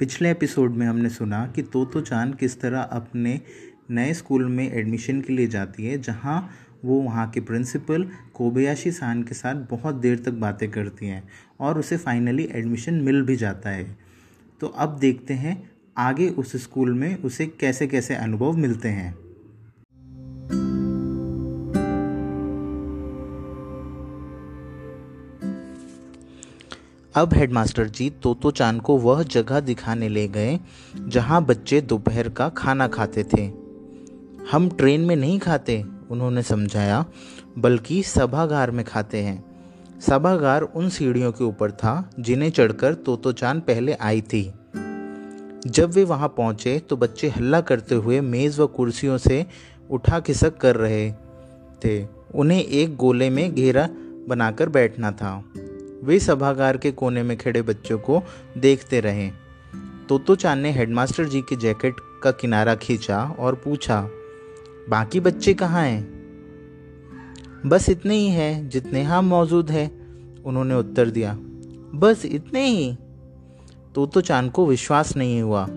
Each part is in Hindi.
पिछले एपिसोड में हमने सुना कि तोतो चाँद किस तरह अपने नए स्कूल में एडमिशन के लिए जाती है, जहाँ वो वहाँ के प्रिंसिपल कोबयाशी सान के साथ बहुत देर तक बातें करती हैं और उसे फाइनली एडमिशन मिल भी जाता है। तो अब देखते हैं आगे उस स्कूल में उसे कैसे कैसे अनुभव मिलते हैं। अब हेडमास्टर जी तोतो चाँद को वह जगह दिखाने ले गए, जहाँ बच्चे दोपहर का खाना खाते थे। हम ट्रेन में नहीं खाते, उन्होंने समझाया, बल्कि सभागार में खाते हैं। सभागार उन सीढ़ियों के ऊपर था, जिन्हें चढ़कर तोतो चाँद पहले आई थी। जब वे वहाँ पहुँचे तो बच्चे हल्ला करते हुए मेज़ व कुर्सियों से उठा खिसक कर रहे थे। उन्हें एक गोले में घेरा बनाकर बैठना था। वे सभागार के कोने में खड़े बच्चों को देखते रहे। तोतो चाँद ने हेडमास्टर जी के जैकेट का किनारा खींचा और पूछा, बाकी बच्चे कहाँ हैं? बस इतने ही हैं जितने हम मौजूद हैं, उन्होंने उत्तर दिया। बस इतने ही? तोतो चाँद को विश्वास नहीं हुआ।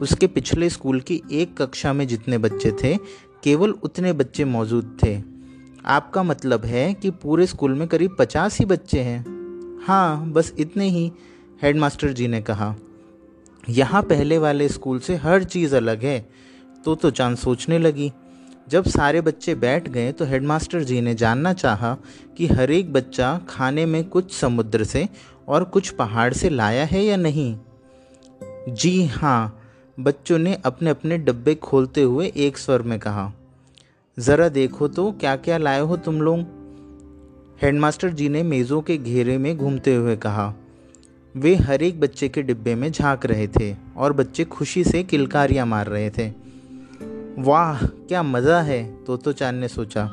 उसके पिछले स्कूल की एक कक्षा में जितने बच्चे थे, केवल उतने बच्चे मौजूद थे। आपका मतलब है कि पूरे स्कूल में करीब पचास ही बच्चे हैं। हाँ बस इतने ही हेडमास्टर जी ने कहा। यहाँ पहले वाले स्कूल से हर चीज़ अलग है तो तो चाँद सोचने लगी। जब सारे बच्चे बैठ गए तो हेडमास्टर जी ने जानना चाहा कि हर एक बच्चा खाने में कुछ समुद्र से और कुछ पहाड़ से लाया है या नहीं। जी हाँ बच्चों ने अपने अपने डब्बे खोलते हुए एक स्वर में कहा, ज़रा देखो तो क्या क्या लाए हो तुम लोग? हेडमास्टर जी ने मेज़ों के घेरे में घूमते हुए कहा, वे हर एक बच्चे के डिब्बे में झाँक रहे थे और बच्चे खुशी से किलकारियाँ मार रहे थे। वाह, क्या मज़ा है तो तो चाँद ने सोचा।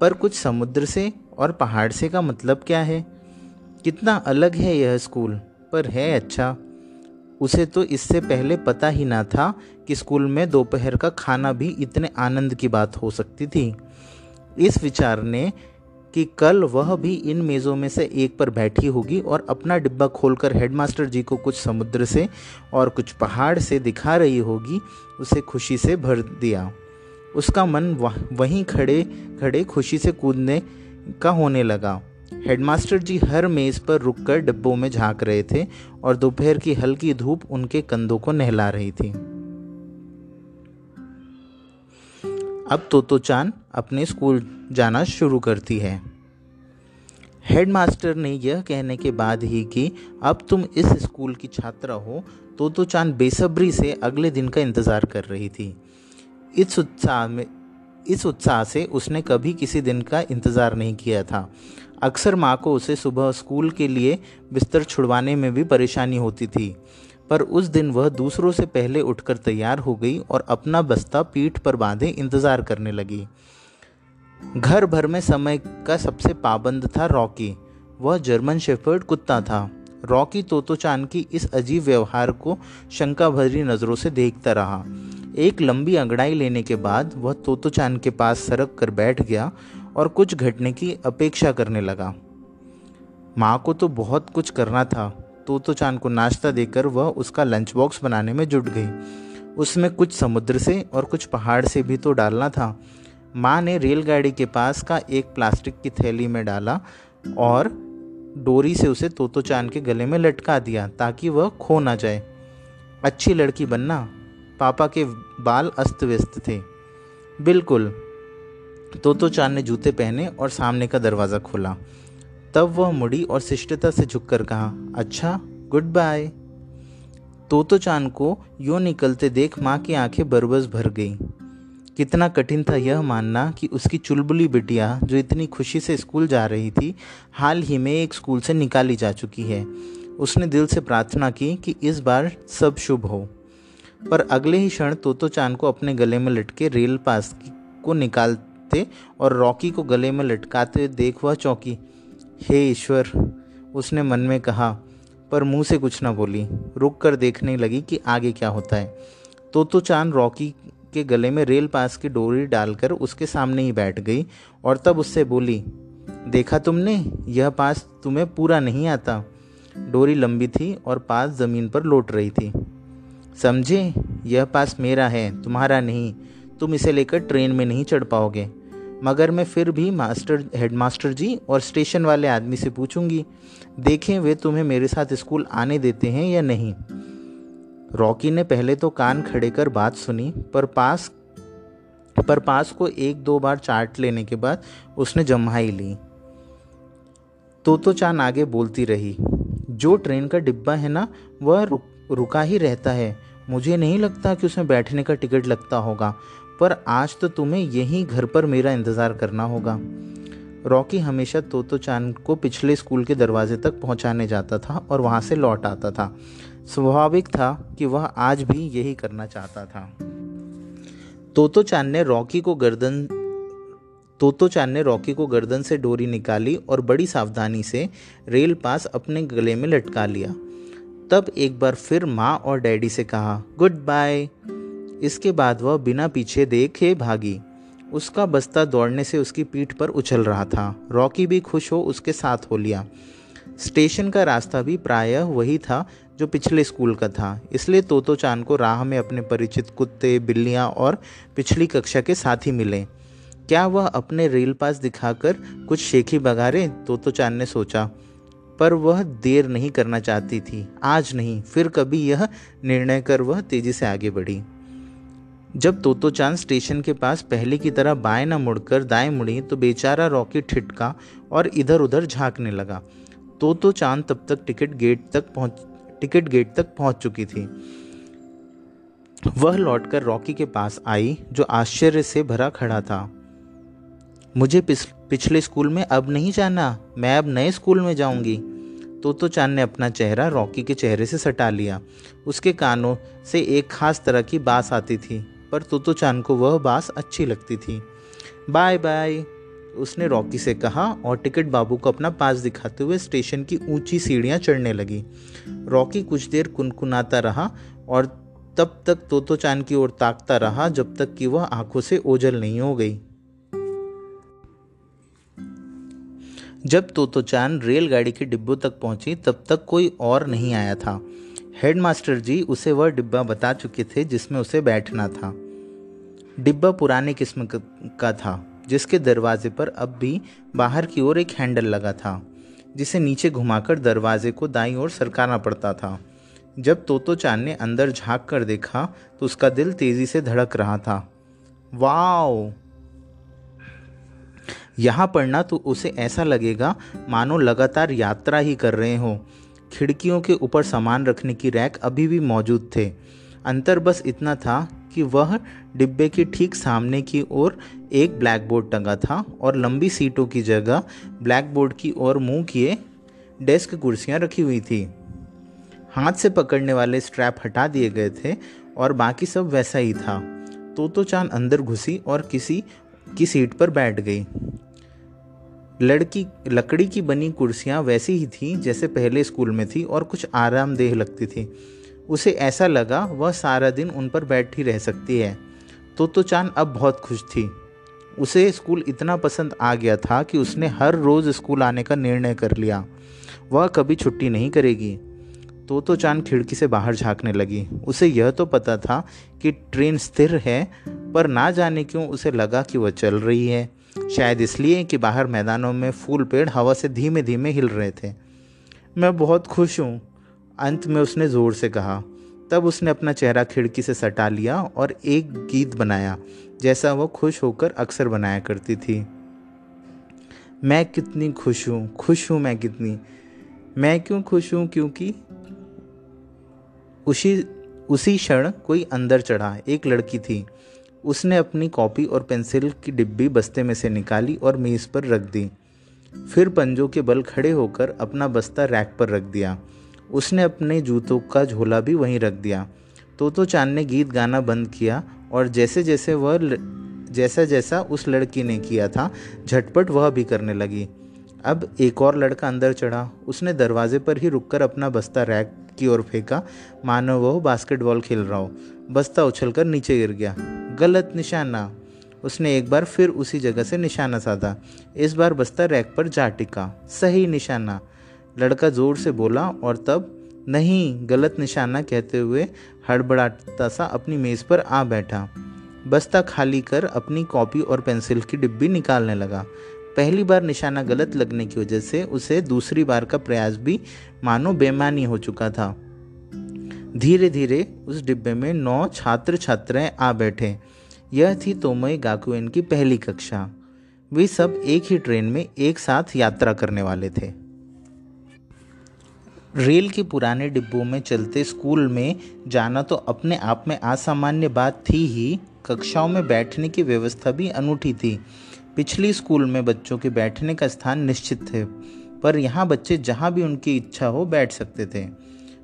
पर कुछ समुद्र से और पहाड़ से का मतलब क्या है? कितना अलग है यह स्कूल, पर है अच्छा। उसे तो इससे पहले पता ही ना था कि स्कूल में दोपहर का खाना भी इतने आनंद की बात हो सकती थी। इस विचार ने कि कल वह भी इन मेज़ों में से एक पर बैठी होगी और अपना डिब्बा खोलकर हेडमास्टर जी को कुछ समुद्र से और कुछ पहाड़ से दिखा रही होगी उसे खुशी से भर दिया। उसका मन वहीं खड़े खड़े खुशी से कूदने का होने लगा। हेडमास्टर जी हर मेज़ पर रुककर डिब्बों में झाँक रहे थे और दोपहर की हल्की धूप उनके कंधों को नहला रही थी। अब तो, तो चाँद अपने स्कूल जाना शुरू करती है। हेडमास्टर ने यह कहने के बाद ही कि अब तुम इस स्कूल की छात्रा हो तो तो चाँद बेसब्री से अगले दिन का इंतज़ार कर रही थी। इस उत्साह में, इस उत्साह से उसने कभी किसी दिन का इंतज़ार नहीं किया था। अक्सर माँ को उसे सुबह स्कूल के लिए बिस्तर छुड़वाने में भी परेशानी होती थी, पर उस दिन वह दूसरों से पहले उठकर तैयार हो गई और अपना बस्ता पीठ पर बांधे इंतज़ार करने लगी। घर भर में समय का सबसे पाबंद था रॉकी। वह जर्मन शेफर्ड कुत्ता था। रॉकी तोतो चाँद की इस अजीब व्यवहार को शंका भरी नज़रों से देखता रहा। एक लंबी अंगड़ाई लेने के बाद वह तोतो चाँद के पास सरक कर बैठ गया और कुछ घटने की अपेक्षा करने लगा। माँ को तो बहुत कुछ करना था। तोतो चाँद को नाश्ता देकर वह उसका लंच बॉक्स बनाने में जुट गई। उसमें कुछ समुद्र से और कुछ पहाड़ से भी तो डालना था। माँ ने रेलगाड़ी के पास का एक प्लास्टिक की थैली में डाला और डोरी से उसे तोतो चाँद के गले में लटका दिया ताकि वह खो ना जाए। अच्छी लड़की बनना पापा के बाल अस्त व्यस्त थे। बिल्कुल, तोतो चाँद ने जूते पहने और सामने का दरवाज़ा खोला। तब वह मुड़ी और शिष्टता से झुककर कहा अच्छा गुड बाय तोतो चाँद को यूँ निकलते देख माँ की आँखें बरबस भर गई। कितना कठिन था यह मानना कि उसकी चुलबुली बिटिया, जो इतनी खुशी से स्कूल जा रही थी, हाल ही में एक स्कूल से निकाली जा चुकी है। उसने दिल से प्रार्थना की कि इस बार सब शुभ हो। पर अगले ही क्षण तोतो चाँद को अपने गले में लटके रेल पास को निकालते और रॉकी को गले में लटकाते देख वह चौंकी, हे ईश्वर, उसने मन में कहा, पर मुँह से कुछ ना बोली। रुक कर देखने लगी कि आगे क्या होता है। तोतो चाँद रॉकी के गले में रेल पास की डोरी डालकर उसके सामने ही बैठ गई और तब उससे बोली, देखा तुमने, यह पास तुम्हें पूरा नहीं आता। डोरी लंबी थी और पास ज़मीन पर लौट रही थी। समझे, यह पास मेरा है, तुम्हारा नहीं, तुम इसे लेकर ट्रेन में नहीं चढ़ पाओगे। मगर मैं फिर भी मास्टर हेडमास्टर जी और स्टेशन वाले आदमी से पूछूँगी, देखें वे तुम्हें मेरे साथ स्कूल आने देते हैं या नहीं? रॉकी ने पहले तो कान खड़े कर बात सुनी पर पास पर पास को एक दो बार चाट लेने के बाद उसने जम्हाई ली। तो तो चाँद आगे बोलती रही जो ट्रेन का डिब्बा है ना वह रुक, रुका ही रहता है। मुझे नहीं लगता कि उसमें बैठने का टिकट लगता होगा पर आज तो तुम्हें यहीं घर पर मेरा इंतज़ार करना होगा। रॉकी हमेशा तोतो चाँद को पिछले स्कूल के दरवाजे तक पहुँचाने जाता था और वहाँ से लौट आता था। स्वाभाविक था कि वह आज भी यही करना चाहता था। तोतो चाँद ने रॉकी को गर्दन तोतो चाँद ने रॉकी को गर्दन से डोरी निकाली और बड़ी सावधानी से रेल पास अपने गले में लटका लिया। तब एक बार फिर माँ और डैडी से कहा, गुड बाय। इसके बाद वह बिना पीछे देखे भागी। उसका बस्ता दौड़ने से उसकी पीठ पर उछल रहा था। रॉकी भी खुश हो उसके साथ हो लिया। स्टेशन का रास्ता भी प्रायः वही था जो पिछले स्कूल का था। इसलिए तोतो चाँद को राह में अपने परिचित कुत्ते, बिल्लियाँ और पिछली कक्षा के साथी मिले। क्या वह अपने रेल पास दिखाकर कुछ शेखी बगारे तोतो चाँद ने सोचा। पर वह देर नहीं करना चाहती थी। आज नहीं, फिर कभी यह निर्णय कर वह तेज़ी से आगे बढ़ी। जब तोतो चाँद स्टेशन के पास पहले की तरह बाएँ न मुड़कर दाएँ मुड़ी तो बेचारा रॉकी ठिटका और इधर उधर झांकने लगा। तोतो चाँद तब तक टिकट गेट तक पहुँच, टिकट गेट तक पहुँच चुकी थी। वह लौटकर रॉकी के पास आई, जो आश्चर्य से भरा खड़ा था। मुझे पिछले स्कूल में अब नहीं जाना? मैं अब नए स्कूल में जाऊँगी। तो तो चाँद ने अपना चेहरा रॉकी के चेहरे से सटा लिया। उसके कानों से एक खास तरह की बास आती थी, पर तो तो चाँद को वह बास अच्छी लगती थी। Bye bye. उसने रॉकी से कहा और टिकट बाबू को अपना पास दिखाते हुए स्टेशन की ऊँची सीढ़ियाँ चढ़ने लगी। रॉकी कुछ देर कुनकुनाता रहा और तब तक तोतो चाँद की ओर ताकता रहा जब तक कि वह आँखों से ओझल नहीं हो गई। जब तोतो चाँद रेलगाड़ी के डिब्बों तक पहुँची, तब तक कोई और नहीं आया था। हेडमास्टर जी उसे वह डिब्बा बता चुके थे जिसमें उसे बैठना था। डिब्बा पुराने किस्म का था। जिसके दरवाजे पर अब भी बाहर की ओर एक हैंडल लगा था, जिसे नीचे घुमाकर दरवाजे को दाईं ओर सरकाना पड़ता था। जब तोतो चाँद ने अंदर झाँक कर देखा तो उसका दिल तेज़ी से धड़क रहा था। वाओ! यहाँ पढ़ना तो उसे ऐसा लगेगा, मानो लगातार यात्रा ही कर रहे हो। खिड़कियों के ऊपर सामान रखने की रैक अभी भी मौजूद थे। अंतर बस इतना था कि वह डिब्बे के ठीक सामने की ओर एक ब्लैक बोर्ड टंगा था और लंबी सीटों की जगह ब्लैक बोर्ड की ओर मुँह किए डेस्क कुर्सियाँ रखी हुई थी। हाथ से पकड़ने वाले स्ट्रैप हटा दिए गए थे और बाकी सब वैसा ही था। तो तो चाँद अंदर घुसी और किसी की सीट पर बैठ गई। लड़की, लकड़ी की बनी कुर्सियाँ वैसी ही थीं जैसे पहले स्कूल में थी और कुछ आरामदेह लगती थी। उसे ऐसा लगा वह सारा दिन उन पर बैठी रह सकती है। तो तो चाँद अब बहुत खुश थी। उसे स्कूल इतना पसंद आ गया था कि उसने हर रोज़ स्कूल आने का निर्णय कर लिया। वह कभी छुट्टी नहीं करेगी। तो तो चाँद खिड़की से बाहर झांकने लगी। उसे यह तो पता था कि ट्रेन स्थिर है, पर ना जाने क्यों उसे लगा कि वह चल रही है। शायद इसलिए कि बाहर मैदानों में फूल पेड़ हवा से धीमे धीमे हिल रहे थे। मैं बहुत खुश हूँ। अंत में उसने ज़ोर से कहा, तब उसने अपना चेहरा खिड़की से सटा लिया और एक गीत बनाया, जैसा वो खुश होकर अक्सर बनाया करती थी। मैं कितनी खुश हूँ खुश हूँ मैं कितनी। मैं क्यों खुश हूँ? क्योंकि उसी उसी क्षण कोई अंदर चढ़ा, एक लड़की थी। उसने अपनी कॉपी और पेंसिल की डिब्बी बस्ते में से निकाली और मेज़ पर रख दी। फिर पंजों के बल खड़े होकर अपना बस्ता रैक पर रख दिया। उसने अपने जूतों का झोला भी वहीं रख दिया। तो तो चाँद ने गीत गाना बंद किया और जैसे जैसे वह जैसा जैसा उस लड़की ने किया था, झटपट वह भी करने लगी। अब एक और लड़का अंदर चढ़ा। उसने दरवाजे पर ही रुककर अपना बस्ता रैक की ओर फेंका। मानो वह बास्केटबॉल खेल रहा हो। बस्ता उछलकर नीचे गिर गया। गलत निशाना। उसने एक बार फिर उसी जगह से निशाना साधा। इस बार बस्ता रैक पर जा टिका। सही निशाना। लड़का ज़ोर से बोला और तब नहीं गलत निशाना कहते हुए हड़बड़ाता सा अपनी मेज़ पर आ बैठा। बस्ता खाली कर अपनी कॉपी और पेंसिल की डिब्बी निकालने लगा। पहली बार निशाना गलत लगने की वजह से उसे दूसरी बार का प्रयास भी मानो बेमानी हो चुका था। धीरे धीरे उस डिब्बे में नौ छात्र छात्राएँ आ बैठे। यह थी तोमई गाकुएन की पहली कक्षा। वे सब एक ही ट्रेन में एक साथ यात्रा करने वाले थे। रेल के पुराने डिब्बों में चलते स्कूल में जाना तो अपने आप में असामान्य बात थी ही। कक्षाओं में बैठने की व्यवस्था भी अनूठी थी। पिछली स्कूल में बच्चों के बैठने का स्थान निश्चित थे, पर यहाँ बच्चे जहाँ भी उनकी इच्छा हो बैठ सकते थे।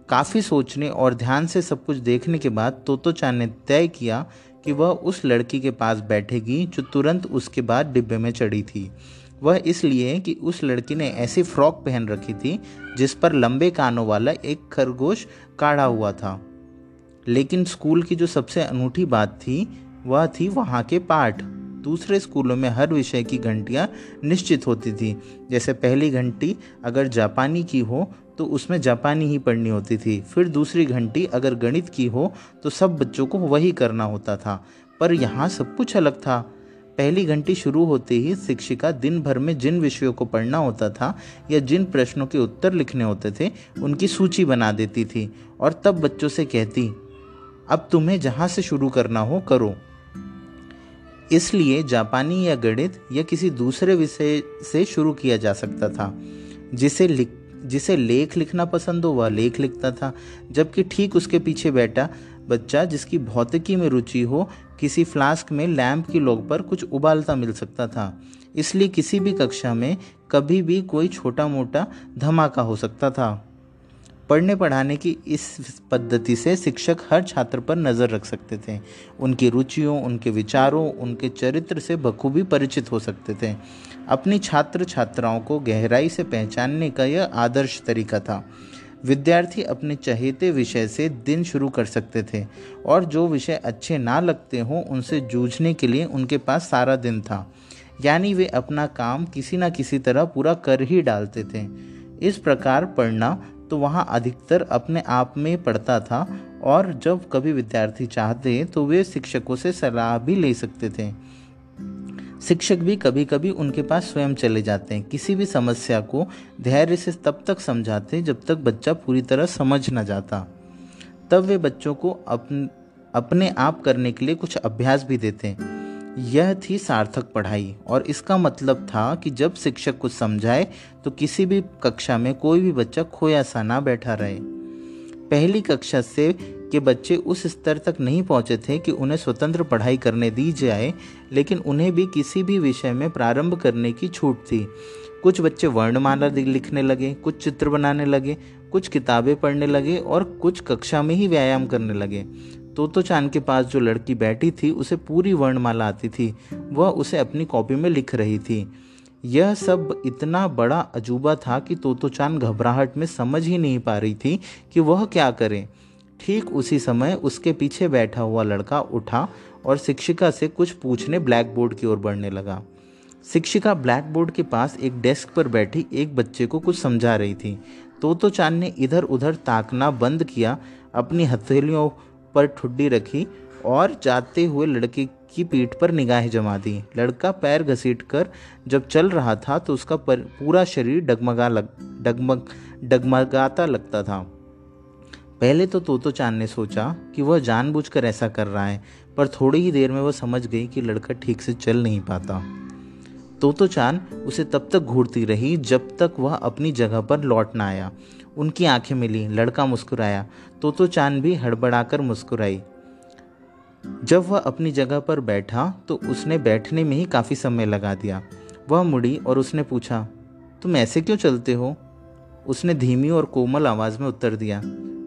काफ़ी सोचने और ध्यान से सब कुछ देखने के बाद तोतो चान ने तय किया कि वह उस लड़की के पास बैठेगी जो तुरंत उसके बाद डिब्बे में चढ़ी थी। वह इसलिए कि उस लड़की ने ऐसी फ्रॉक पहन रखी थी, जिस पर लंबे कानों वाला एक खरगोश काढ़ा हुआ था। लेकिन स्कूल की जो सबसे अनूठी बात थी, वह थी वहाँ के पाठ। दूसरे स्कूलों में हर विषय की घंटियाँ निश्चित होती थी। जैसे पहली घंटी अगर जापानी की हो तो उसमें जापानी ही पढ़नी होती थी। फिर दूसरी घंटी अगर गणित की हो तो सब बच्चों को वही करना होता था। पर यहाँ सब कुछ अलग था। पहली घंटी शुरू होते ही शिक्षिका दिन भर में जिन विषयों को पढ़ना होता था या जिन प्रश्नों के उत्तर लिखने होते थे, उनकी सूची बना देती थी और तब बच्चों से कहती, अब तुम्हें जहाँ से शुरू करना हो, करो। इसलिए जापानी या गणित या किसी दूसरे विषय से शुरू किया जा सकता था। जिसे लिख, जिसे लेख लिखना पसंद हो, वह लेख लिखता था, जबकि ठीक उसके पीछे बैठा बच्चा जिसकी भौतिकी में रुचि हो, किसी फ्लास्क में लैंप की लोग पर कुछ उबालता मिल सकता था। इसलिए किसी भी कक्षा में कभी भी कोई छोटा मोटा धमाका हो सकता था। पढ़ने पढ़ाने की इस पद्धति से शिक्षक हर छात्र पर नज़र रख सकते थे। उनकी रुचियों, उनके विचारों, उनके चरित्र से बखूबी परिचित हो सकते थे। अपनी छात्र छात्राओं को गहराई से पहचानने का यह आदर्श तरीका था। विद्यार्थी अपने चहेते विषय से दिन शुरू कर सकते थे और जो विषय अच्छे ना लगते हों, उनसे जूझने के लिए उनके पास सारा दिन था। यानी वे अपना काम किसी न किसी तरह पूरा कर ही डालते थे। इस प्रकार पढ़ना तो वहाँ अधिकतर अपने आप में पढ़ता था और जब कभी विद्यार्थी चाहते तो वे शिक्षकों से सलाह भी ले सकते थे। शिक्षक भी कभी कभी उनके पास स्वयं चले जाते हैं। किसी भी समस्या को धैर्य से तब तक समझाते जब तक बच्चा पूरी तरह समझ न जाता। तब वे बच्चों को अपन अपने आप करने के लिए कुछ अभ्यास भी देते हैं। यह थी सार्थक पढ़ाई और इसका मतलब था कि जब शिक्षक कुछ समझाए तो किसी भी कक्षा में कोई भी बच्चा खोया सा ना बैठा रहे। पहली कक्षा से के बच्चे उस स्तर तक नहीं पहुँचे थे कि उन्हें स्वतंत्र पढ़ाई करने दी जाए, लेकिन उन्हें भी किसी भी विषय में प्रारंभ करने की छूट थी। कुछ बच्चे वर्णमाला लिखने लगे, कुछ चित्र बनाने लगे, कुछ किताबें पढ़ने लगे और कुछ कक्षा में ही व्यायाम करने लगे। तोतो चाँद के पास जो लड़की बैठी थी, उसे पूरी वर्णमाला आती थी। वह उसे अपनी कॉपी में लिख रही थी। यह सब इतना बड़ा अजूबा था कि तोतो चाँद घबराहट में समझ ही नहीं पा रही थी कि वह क्या करे। ठीक उसी समय उसके पीछे बैठा हुआ लड़का उठा और शिक्षिका से कुछ पूछने ब्लैक बोर्ड की ओर बढ़ने लगा। शिक्षिका ब्लैक बोर्ड के पास एक डेस्क पर बैठी एक बच्चे को कुछ समझा रही थी। तो तो चाँद ने इधर उधर ताकना बंद किया, अपनी हथेलियों पर ठुड्डी रखी और जाते हुए लड़के की पीठ पर निगाहें जमा दी। लड़का पैर घसीट कर जब चल रहा था तो उसका पूरा शरीर डगमगा लग डगमग डगमगाता लगता था। पहले तो तोतो चाँद ने सोचा कि वह जानबूझकर ऐसा कर रहा है, पर थोड़ी ही देर में वह समझ गई कि लड़का ठीक से चल नहीं पाता। तोतो चाँद उसे तब तक घूरती रही जब तक वह अपनी जगह पर लौट ना आया। उनकी आँखें मिली, लड़का मुस्कुराया। तोतो चाँद भी हड़बड़ाकर मुस्कुराई। जब वह अपनी जगह पर बैठा तो उसने बैठने में ही काफ़ी समय लगा दिया। वह मुड़ी और उसने पूछा, तुम ऐसे क्यों चलते हो? उसने धीमी और कोमल आवाज़ में उत्तर दिया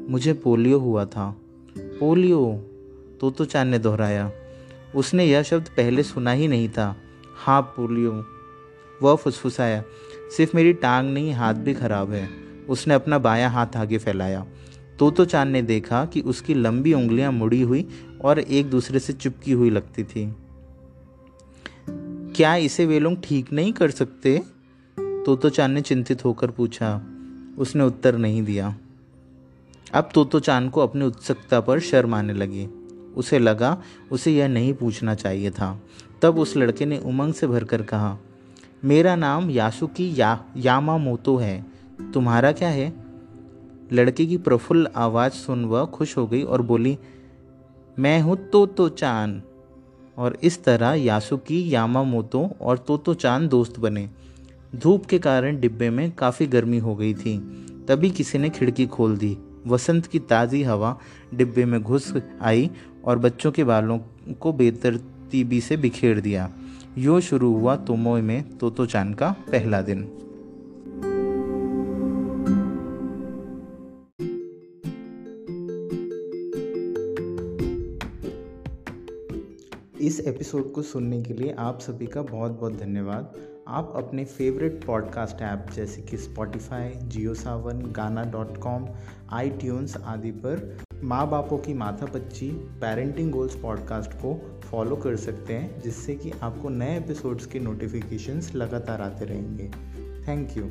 मुझे पोलियो हुआ था। पोलियो? तो तो चाँद ने दोहराया। उसने यह शब्द पहले सुना ही नहीं था। हाँ पोलियो। वह फुसफुसाया। सिर्फ़ मेरी टांग नहीं, हाथ भी खराब है। उसने अपना बायां हाथ आगे फैलाया। तो तो चाँद ने देखा कि उसकी लंबी उंगलियाँ मुड़ी हुई और एक दूसरे से चिपकी हुई लगती थी। क्या इसे वे लोग ठीक नहीं कर सकते? तो तो चाँद ने चिंतित होकर पूछा। उसने उत्तर नहीं दिया। अब तोतो चाँद को अपनी उत्सुकता पर शर्म आने लगी। उसे लगा, उसे यह नहीं पूछना चाहिए था। तब उस लड़के ने उमंग से भरकर कहा, मेरा नाम यासुकी या यामा मोतो है। तुम्हारा क्या है? लड़के की प्रफुल्ल आवाज़ सुन वह खुश हो गई और बोली, मैं हूँ तोतो चाँद। और इस तरह यासुकी यामा मोतो और तोतो चाँद दोस्त बने। धूप के कारण डिब्बे में काफ़ी गर्मी हो गई थी। तभी किसी ने खिड़की खोल दी। वसंत की ताज़ी हवा डिब्बे में घुस आई और बच्चों के बालों को बेतरतीबी से बिखेर दिया। यो शुरू हुआ तोमोय में तोतो चाँद का पहला दिन। इस एपिसोड को सुनने के लिए आप सभी का बहुत बहुत धन्यवाद। आप अपने फेवरेट पॉडकास्ट ऐप जैसे कि स्पॉटिफाई जियो सावन गाना डॉट कॉम आई ट्यून्स आदि पर माँ बापों की माथा पच्ची पेरेंटिंग गोल्स पॉडकास्ट को फॉलो कर सकते हैं, जिससे कि आपको नए एपिसोड्स के नोटिफिकेशंस लगातार आते रहेंगे। Thank you